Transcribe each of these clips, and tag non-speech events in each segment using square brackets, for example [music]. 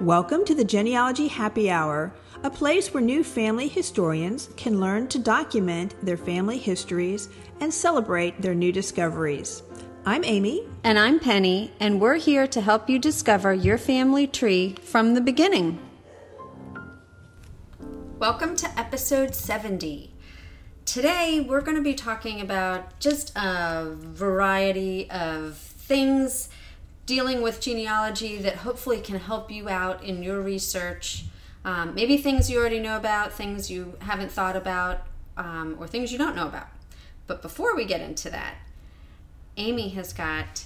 Welcome to the Genealogy Happy Hour, a place where new family historians can learn to document their family histories and celebrate their new discoveries. I'm Amy. And I'm Penny, and we're here to help you discover your family tree from the beginning. Welcome to episode 70. Today, we're going to be talking about just a variety of things dealing with genealogy that hopefully can help you out in your research. Um, maybe things you already know about, things you haven't thought about, um, or things you don't know about. But before we get into that, Amy has got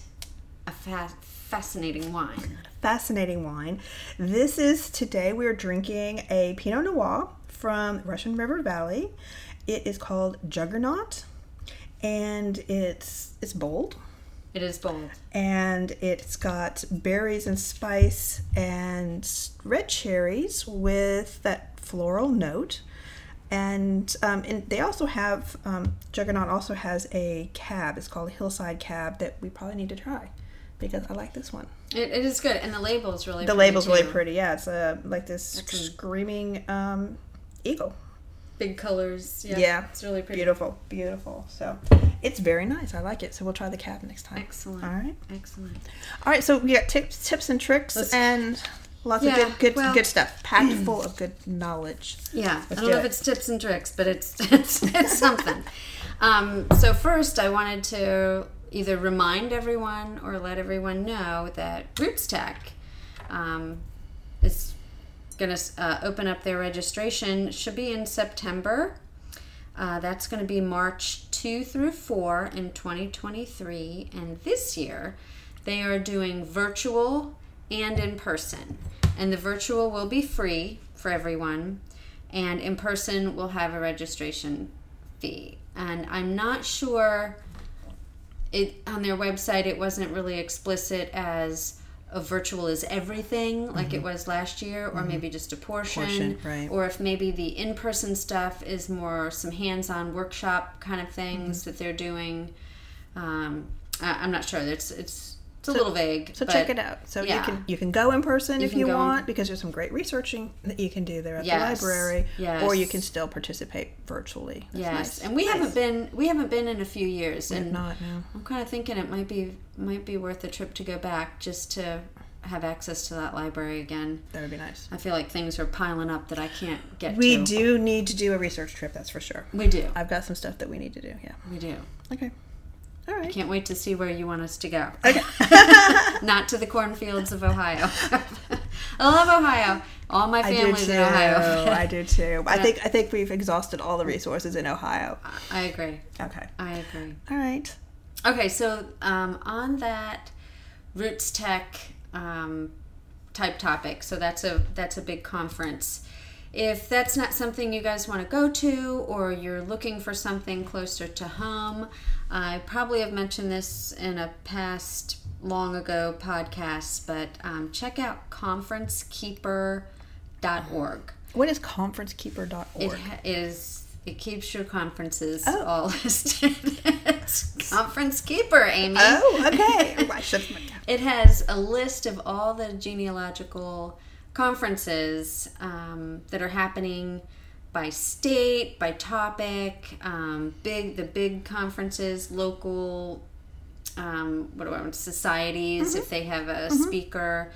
a fa- fascinating wine. Fascinating wine. This is today we're drinking a Pinot Noir from Russian River Valley. It is called Juggernaut, and it's it's bold It is bold. and it's got berries and spice and red cherries with that floral note. And, um, and they also have um, Juggernaut also has a cab. It's called Hillside Cab that we probably need to try because I like this one. It, it is good, and the label is really The pretty, label's really pretty. Yeah, it's uh, like this That's screaming um, eagle. Big colors. Yeah, Yeah, it's really pretty. Beautiful, beautiful. So it's very nice. I like it. So we'll try the cab next time. Excellent. All right. Excellent. All right, so we got tips, tips and tricks, Let's- and lots Yeah, of good, good, well- good stuff, packed [clears throat] full of good knowledge. Yeah, Let's I don't do know if it's tips and tricks, but it's [laughs] it's, it's something. Um, so first, I wanted to either remind everyone or let everyone know that Roots Tech um, is going to uh, open up their registration. Should be in September. Uh, that's going to be March 2 through 4 in 2023. And this year, they are doing virtual and in person. And the virtual will be free for everyone, and in person will have a registration fee. And I'm not sure it on their website it wasn't really explicit as virtual is everything like it was last year or maybe just a portion, Portion, right. or if maybe the in-person stuff is more some hands-on workshop kind of things Mm-hmm. that they're doing. Um, I, i'm not sure. It's it's it's a little vague So but check it out. So you can you can go in person You if you go in- want because there's some great researching that you can do there at Yes, the library, or you can still participate virtually. That's yes nice. and we Nice. haven't been we haven't been in a few years We and not no. i'm kind of thinking it might be might be worth a trip to go back just to have access to that library again That would be nice. I feel like things are piling up that I can't get We to. do need to do a research trip. That's for sure. We do. I've got some stuff that we need to do. Yeah. We do. Okay. All right. I Can't wait to see where you want us to go. Okay. [laughs] Not to the cornfields of Ohio. [laughs] I love Ohio. All my family's in Ohio. I do too. I [laughs] think I think we've exhausted all the resources in Ohio. I agree. Okay. I agree. All right. Okay, so um, on that Roots Tech um, type topic, so that's a that's a big conference. If that's not something you guys want to go to, or you're looking for something closer to home, I probably have mentioned this in a past long ago podcast, but um, check out conferencekeeper.org. What is conferencekeeper.org? It ha- is it keeps your conferences Oh. all [laughs] listed. Conference Keeper, Amy. oh, okay. It has a list of all the genealogical conferences um, that are happening by state, by topic, um, big the big conferences, local, um, what do I want, societies if they have a speaker.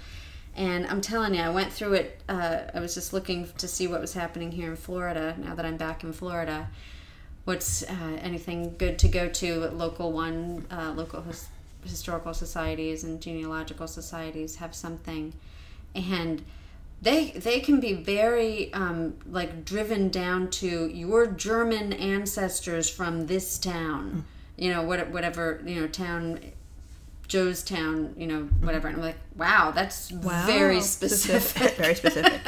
And I'm telling you, I went through it. Uh, I was just looking to see what was happening here in Florida. Now that I'm back in Florida, what's uh, anything good to go to at local one, uh, local his, historical societies and genealogical societies have something, and they they can be very um, like driven down to your German ancestors from this town, you know what whatever you know town. Joe's town, you know, whatever. And I'm like, wow, that's very Wow. specific. Very specific.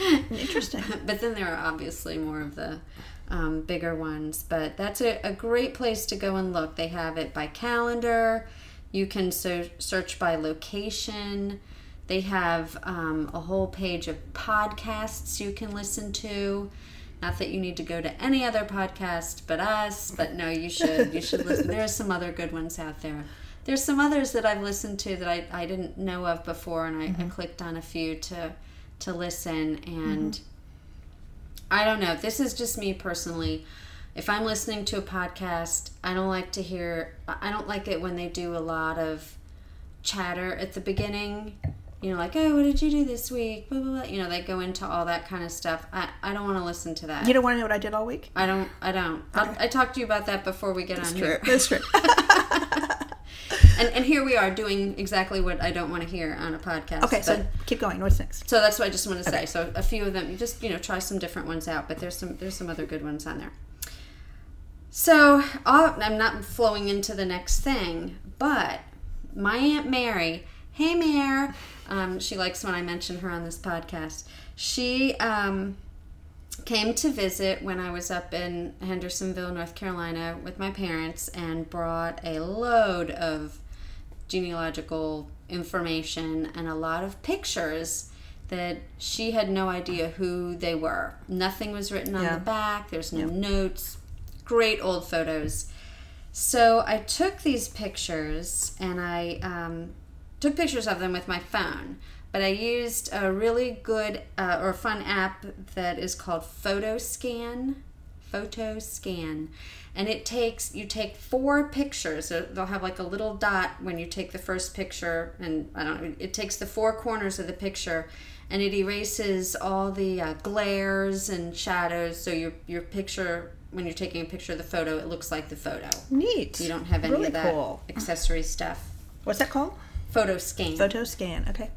[laughs] Interesting. but then there are obviously more of the um, bigger ones. But that's a, a great place to go and look. They have it by calendar. You can so, search by location. They have um, a whole page of podcasts you can listen to. Not that you need to go to any other podcast but us, but no, you should. You should listen. [laughs] There are some other good ones out there there's some others that I've listened to that I, I didn't know of before, and I, I clicked on a few to to listen. And I don't know. This is just me personally. If I'm listening to a podcast, I don't like to hear. I don't like it when they do a lot of chatter at the beginning. You know, like, oh, what did you do this week? Blah, blah, blah. You know, they go into all that kind of stuff. I, I don't want to listen to that. You don't want to know what I did all week? I don't. I don't. I'll, I talked to you about that before we get on here. That's true. [laughs] And, and here we are doing exactly what I don't want to hear on a podcast. Okay, so keep going. What's next? so that's what I just want to say. So a few of them, you just you know try some different ones out, but there's some there's some other good ones on there. So i I'm not flowing into the next thing, but my aunt Mary, hey Mare, um, she likes when I mention her on this podcast. She um, came to visit when I was up in Hendersonville, North Carolina, with my parents, and brought a load of genealogical information and a lot of pictures that she had no idea who they were. Nothing was written on Yeah. the back, there's no notes. Great old photos. So I took these pictures and I um, took pictures of them with my phone. But I used a really good uh, or fun app that is called PhotoScan. PhotoScan. And it takes, you take four pictures. So They'll have like a little dot when you take the first picture. And I don't know, it takes the four corners of the picture and it erases all the uh, glares and shadows. So your, your picture, when you're taking a picture of the photo, it looks like the photo. Neat. You don't have any really of that cool. accessory stuff. What's that called? Photo scan. Photo scan. Okay.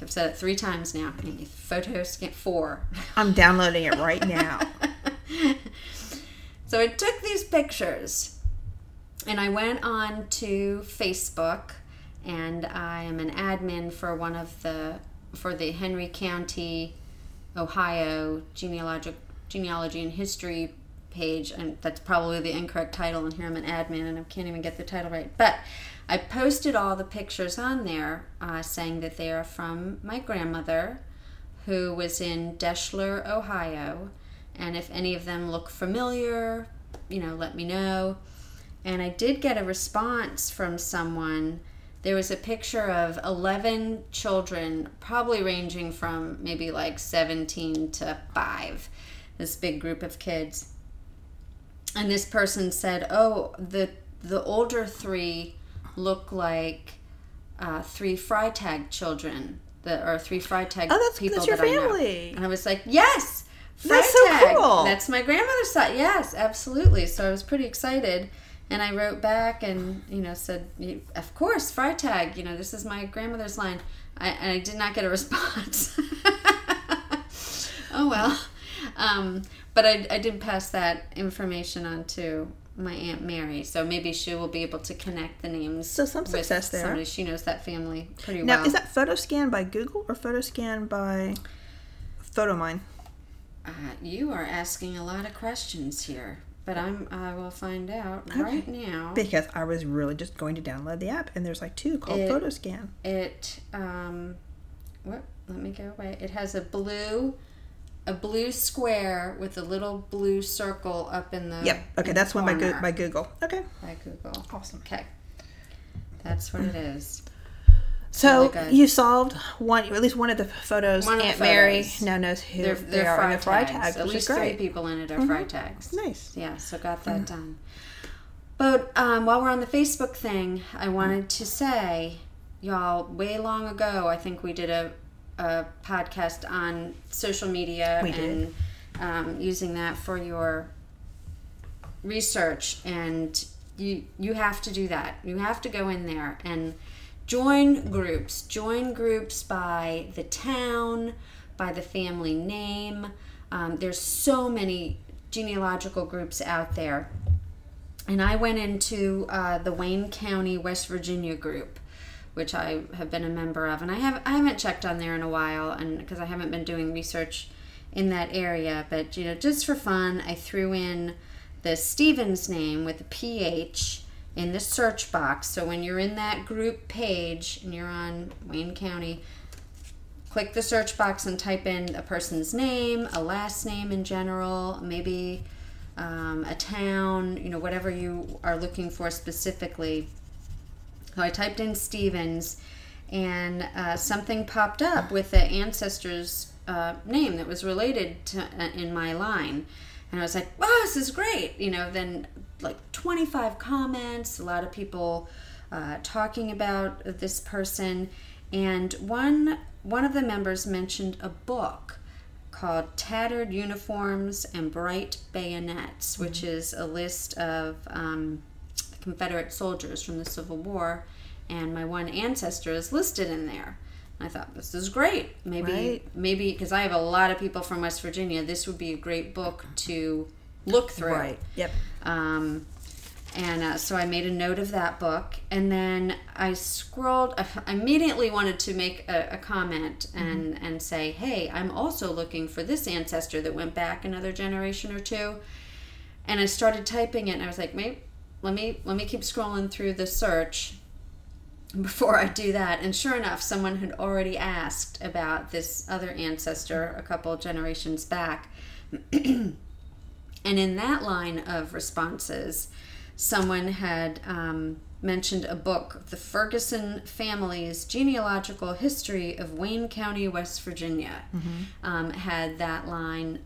I've said it three times now. Photo scan four. I'm downloading it right now. [laughs] so I took these pictures and I went on to Facebook and I am an admin for one of the for the Henry County, Ohio genealogic genealogy and history page and that's probably the incorrect title and here I'm an admin and I can't even get the title right. But I posted all the pictures on there uh, saying that they are from my grandmother who was in Deshler, Ohio. And if any of them look familiar, you know, let me know. And I did get a response from someone. There was a picture of 11 children, probably ranging from maybe like 17 to 5, this big group of kids. And this person said, "Oh, the the older three look like uh, three Freitag children that are three Freitag Oh, that's- people that's your that I know." family. And I was like, "Yes, That's so cool. That's my grandmother's side. Yes, absolutely." So I was pretty excited, and I wrote back and you know said, "Of course, Freitag. You know, this is my grandmother's line." I, and I did not get a [laughs] response. [laughs] oh well. Um, but I, I did pass that information on to my aunt Mary, so maybe she will be able to connect the names. So some success there. Somebody she knows that family pretty Now, well. Now, is that photo scan by Google or photo scan by Photomyne? uh, you are asking a lot of questions here, but I'm I will find out right now. Because I was really just going to download the app, and there's like two called It- photo scan. It um, what? Let me go away. It has a blue. A blue square with a little blue circle up in the Yep. Okay, that's the one by, Go- by Google. Okay. by Google. Awesome. Okay. That's what it is. So Really you solved one, at least one of the photos. One of the Aunt Mary photos. now knows who They're, they they're fry in the Freitags. tags, At least three people in it are Freitags. Nice. Yeah, so got that done. But um, while we're on the Facebook thing, I wanted to say, y'all, way long ago, I think we did a, a podcast on social media We and. Um, using that for your research. And you you have to do that. You have to go in there and join groups. Join groups by the town, by the family name. Um, there's so many genealogical groups out there and I went into uh, the Wayne County, West Virginia group, which I have been a member of, and I have I haven't checked on there in a while, and because I haven't been doing research in that area, but you know, just for fun, I threw in the Stevens name with a PH in the search box. So when you're in that group page and you're on Wayne County, click the search box and type in a person's name, a last name in general, maybe um, a town, you know, whatever you are looking for specifically. So I typed in Stevens, and uh, something popped up with the ancestor's uh, name that was related to uh, in my line, and I was like, "Wow, this is great!" You know, then like 25 comments, a lot of people uh, talking about this person, and one one of the members mentioned a book called Tattered Uniforms and Bright Bayonets, which is a list of um, Confederate soldiers from the Civil War, and my one ancestor is listed in there. I thought this is great. Maybe, Right. maybe because I have a lot of people from West Virginia, this would be a great book to look through. Right. Yep. Um, and uh, so I made a note of that book, and then I scrolled. I immediately wanted to make a, a comment and and say, "Hey, I'm also looking for this ancestor that went back another generation or two. And I started typing it, and I was like, "Maybe let me let me keep scrolling through the search." Before I do that, and sure enough, someone had already asked about this other ancestor a couple generations back. And in that line of responses, someone had um, mentioned a book, The Ferguson Family's Genealogical History of Wayne County, West Virginia, um, had that line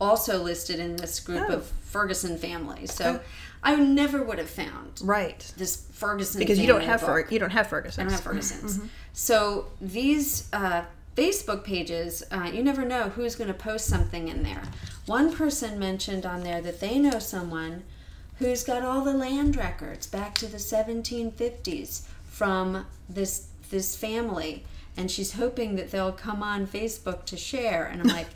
also listed in this group Oh. of Ferguson families. So I never would have found Right. this Ferguson Because you don't have. Fer- you don't have Ferguson. I don't have Ferguson's. So these uh, Facebook pages, uh, you never know who's going to post something in there. One person mentioned on there that they know someone who's got all the land records back to the 1750s from this this family. And she's hoping that they'll come on Facebook to share. And I'm [laughs] like,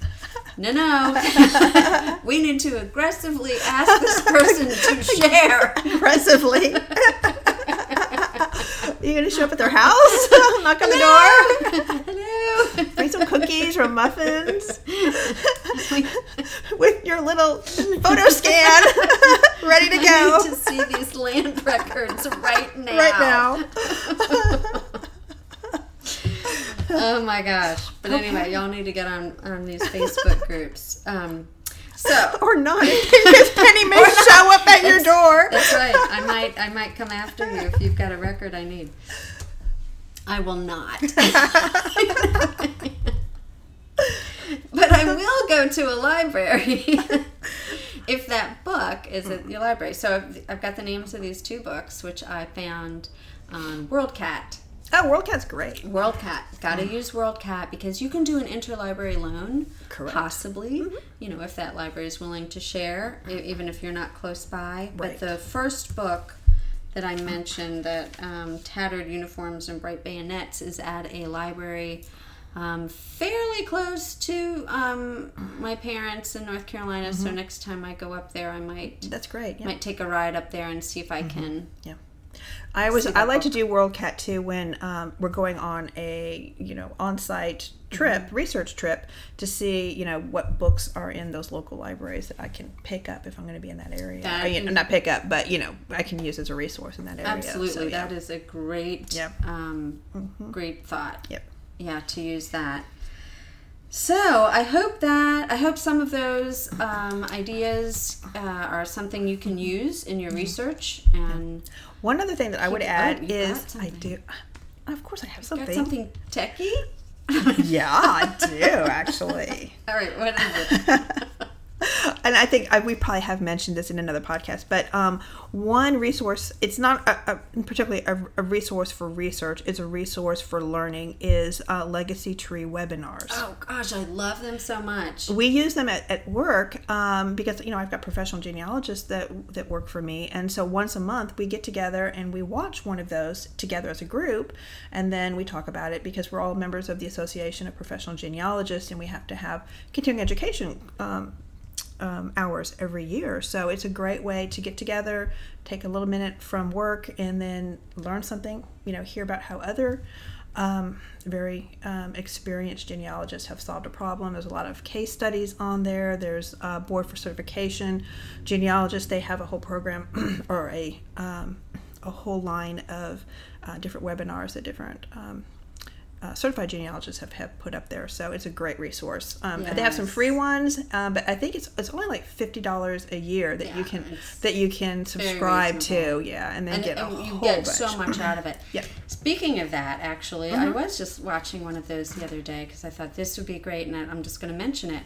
no, no. [laughs] we need to aggressively ask this person to [laughs] share. Aggressively. you gonna show up at their house? Knock on the door? Hello. Bring some cookies or muffins with your little photo scan ready to I go need to see these land records right now. right now. Oh my gosh! But anyway, y'all need to get on on these Facebook [laughs] groups. Um, so Or not, [laughs] because Penny may [laughs] show up at your door. that's right. I might I might come after you if you've got a record I need. I will not. but I will go to a library if that book is at your library. So I've, I've got the names of these two books, which I found on WorldCat. Oh, WorldCat's great. WorldCat. Got to use WorldCat because you can do an interlibrary loan, Correct. possibly. You know, if that library is willing to share, e- even if you're not close by. Right. But the first book that I mentioned, that um, Tattered Uniforms and Bright Bayonets, is at a library um, fairly close to um, my parents in North Carolina. So next time I go up there, I might That's great. Yeah. might take a ride up there and see if I can. Yeah. I was I like to do WorldCat too when um, we're going on a you know on-site trip research trip to see you know what books are in those local libraries that I can pick up if I'm going to be in that area. That Or, you know, not pick up, but you know I can use as a resource in that area. Absolutely, So, yeah. that is a great, Yep. um, great thought. Yep. Yeah, to use that. So I hope that I hope some of those um, ideas uh, are something you can use in your research and One other thing that I would oh, add you've is I do. Of course, I have got something. something techie. Yeah, I do actually. [laughs] All right, what is it? [laughs] [laughs] and I think I, we probably have mentioned this in another podcast, but um, one resource, it's not a, a, particularly a, a resource for research, it's a resource for learning, is uh, Legacy Tree webinars. Oh gosh, I love them so much. We use them at, at work um, because you know I've got professional genealogists that that work for me, and so once a month we get together and we watch one of those together as a group, and then we talk about it because we're all members of the Association of Professional Genealogists, and we have to have continuing education um, um, hours every year. So it's a great way to get together, take a little minute from work, and then learn something. You know, hear about how other um, very um, experienced genealogists have solved a problem. There's a lot of case studies on there. There's a board for certification genealogists. They have a whole program [clears throat] or a um, a whole line of uh, different webinars that different um, uh, certified genealogists have, have put up there. So it's a great resource. Um, They have some free ones, um, but I think it's it's only like fifty dollars a year that you can that you can subscribe to. Yeah, and then and, get a and you get bunch. so much out of it. [laughs] Mm-hmm. Speaking of that, actually, I was just watching one of those the other day because I thought this would be great, and I- I'm just going to mention it.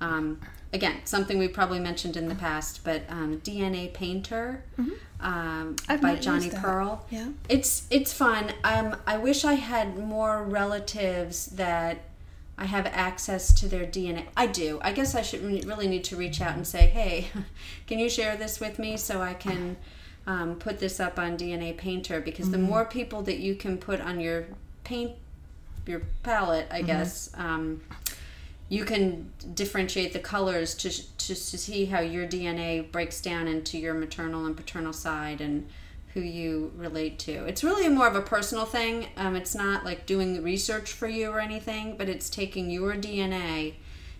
Um, again, something we probably mentioned in the past, but um, DNA Painter um, Mm-hmm. I've by Jonny. Perl. Yeah. it's it's fun. Um, I wish I had more relatives that I have access to their DNA. I do. I guess I should really need to reach out and say, hey, [laughs] can you share this with me so I can um, put this up on DNA Painter? Because the more people that you can put on your paint, your palette, I guess, um, you can differentiate the colors to, to, to see how your DNA breaks down into your maternal and paternal side and who you relate to. It's really more of a personal thing. Um, it's not like doing research for you or anything, but it's taking your DNA,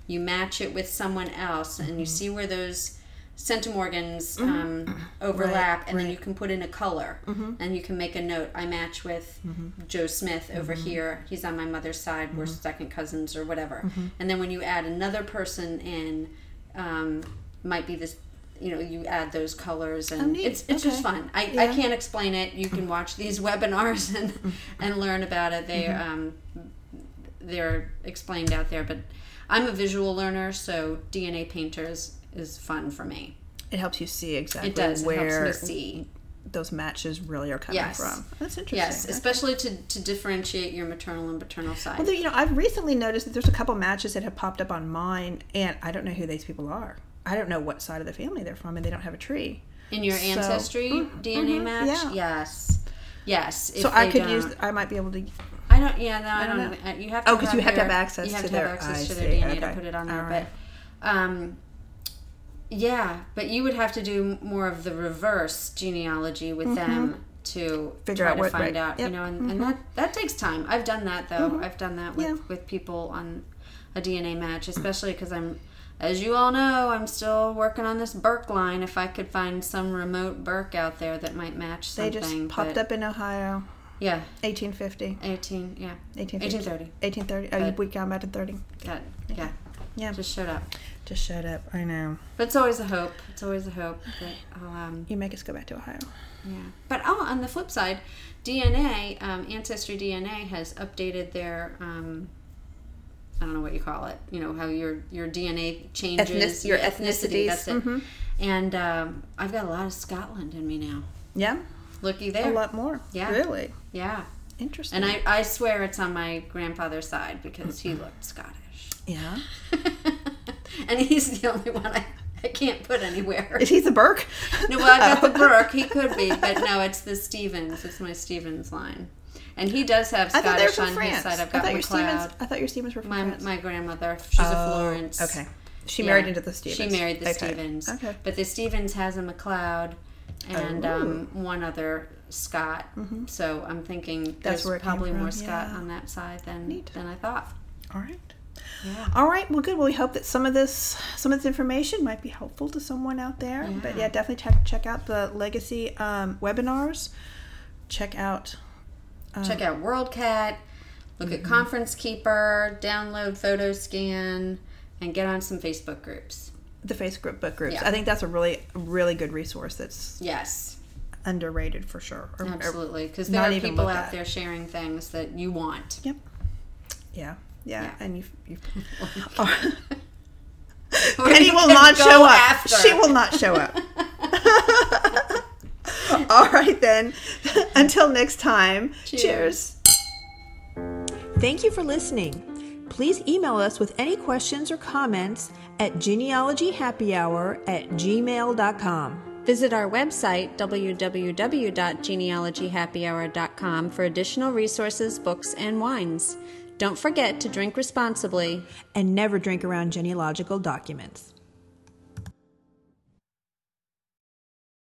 you match it with someone else, and you see where those centimorgans mm-hmm. um, overlap, and then you can put in a color, mm-hmm. and you can make a note. I match with mm-hmm. Joe Smith over here. He's on my mother's side. We're second cousins or whatever. And then when you add another person in, um, might be this. You know, you add those colors, oh, and neat. it's it's just fun. I, I can't explain it. You can watch these webinars and and learn about it. They um, they're explained out there, but I'm a visual learner, so DNA Painters is fun for me. It helps you see exactly It does. It where helps me see. those matches really are coming Yes. from. That's interesting. Yes, especially to, to differentiate your maternal and paternal side. Well, you know, I've recently noticed that there's a couple matches that have popped up on mine, and I don't know who these people are. I don't know what side of the family they're from, and they don't have a tree. In your So- ancestry DNA mhm, match? yeah. Yes. Yes. if So I could don't- use. I might be able to. I don't. Yeah, no, I don't don't. know. uh, You have to. Oh, 'cause you have to have access you have to to have access I to their see, DNA to put it on there. Right. But, um, yeah, but you would have to do more of the reverse genealogy with them to Mm-hmm. Figure try out to what- find right. out. You Yep. Mm-hmm. know, and, and that that takes time. I've done that though. I've done that with Yeah. with people on a DNA match, especially because I'm. As you all know, I'm still working on this Burke line. If I could find some remote Burke out there that might match something, They just popped but- up in Ohio, Yeah, 1850, 18, yeah, 1850, 1830. 1830. Oh, you But- we got back to 30. Got, yeah, Yeah, just showed up. Just shut up. I know. But it's always a hope. It's always a hope that I'll, um, You make us go back to Ohio. yeah. But oh, on the flip side, DNA, um, Ancestry DNA has updated their, um, I don't know what you call it. You know how your your DNA changes, Ethnic- your ethnicities. That's it. Mhm. And um, I've got a lot of Scotland in me now. Yeah, Looky there. a lot more. Yeah. Really Yeah. interesting. And I, I swear it's on my grandfather's side because he looked Scottish. yeah. [laughs] and he's the only one I, I can't put anywhere. Is he the Burke? No, well, I got the [laughs] Burke. He could be, but no, it's the Stevens. It's my Stevens line, and he does have I thought they were Scottish on France. his side. I've I got thought your Stevens. I thought your Stevens were from My France. my grandmother, she's a Oh, Florence. Okay. She Yeah. married into the Stevens. She married the Okay. Stevens. Okay. But the Stevens has a McLeod and Oh. um, one other Scott. So I'm thinking That's there's where probably more Scott yeah. on that side than Neat. than I thought. All right. Yeah. All right. Well, good. Well, we hope that some of this, some of this information might be helpful to someone out there. But Yeah. yeah, definitely check check out the legacy um, webinars. Check out. Um, Check out WorldCat. Look at Conference Keeper. Download PhotoScan, and get on some Facebook groups. the Facebook book groups. Yeah. I think that's a really really good resource. That's Yes, underrated for sure. Or- absolutely. Because there are people out at. there sharing things that you want. Yep. Yeah. Yeah. Yeah. And [laughs] you. you [laughs] Or Penny [laughs] will not show up. after. She will not show up. All right then. Until next time. Cheers. Cheers. Thank you for listening. Please email us with any questions or comments at genealogyhappyhour at gmail.com. Visit our website, www.genealogyhappyhour.com, for additional resources, books, and wines. Don't forget to drink responsibly. And never drink around genealogical documents.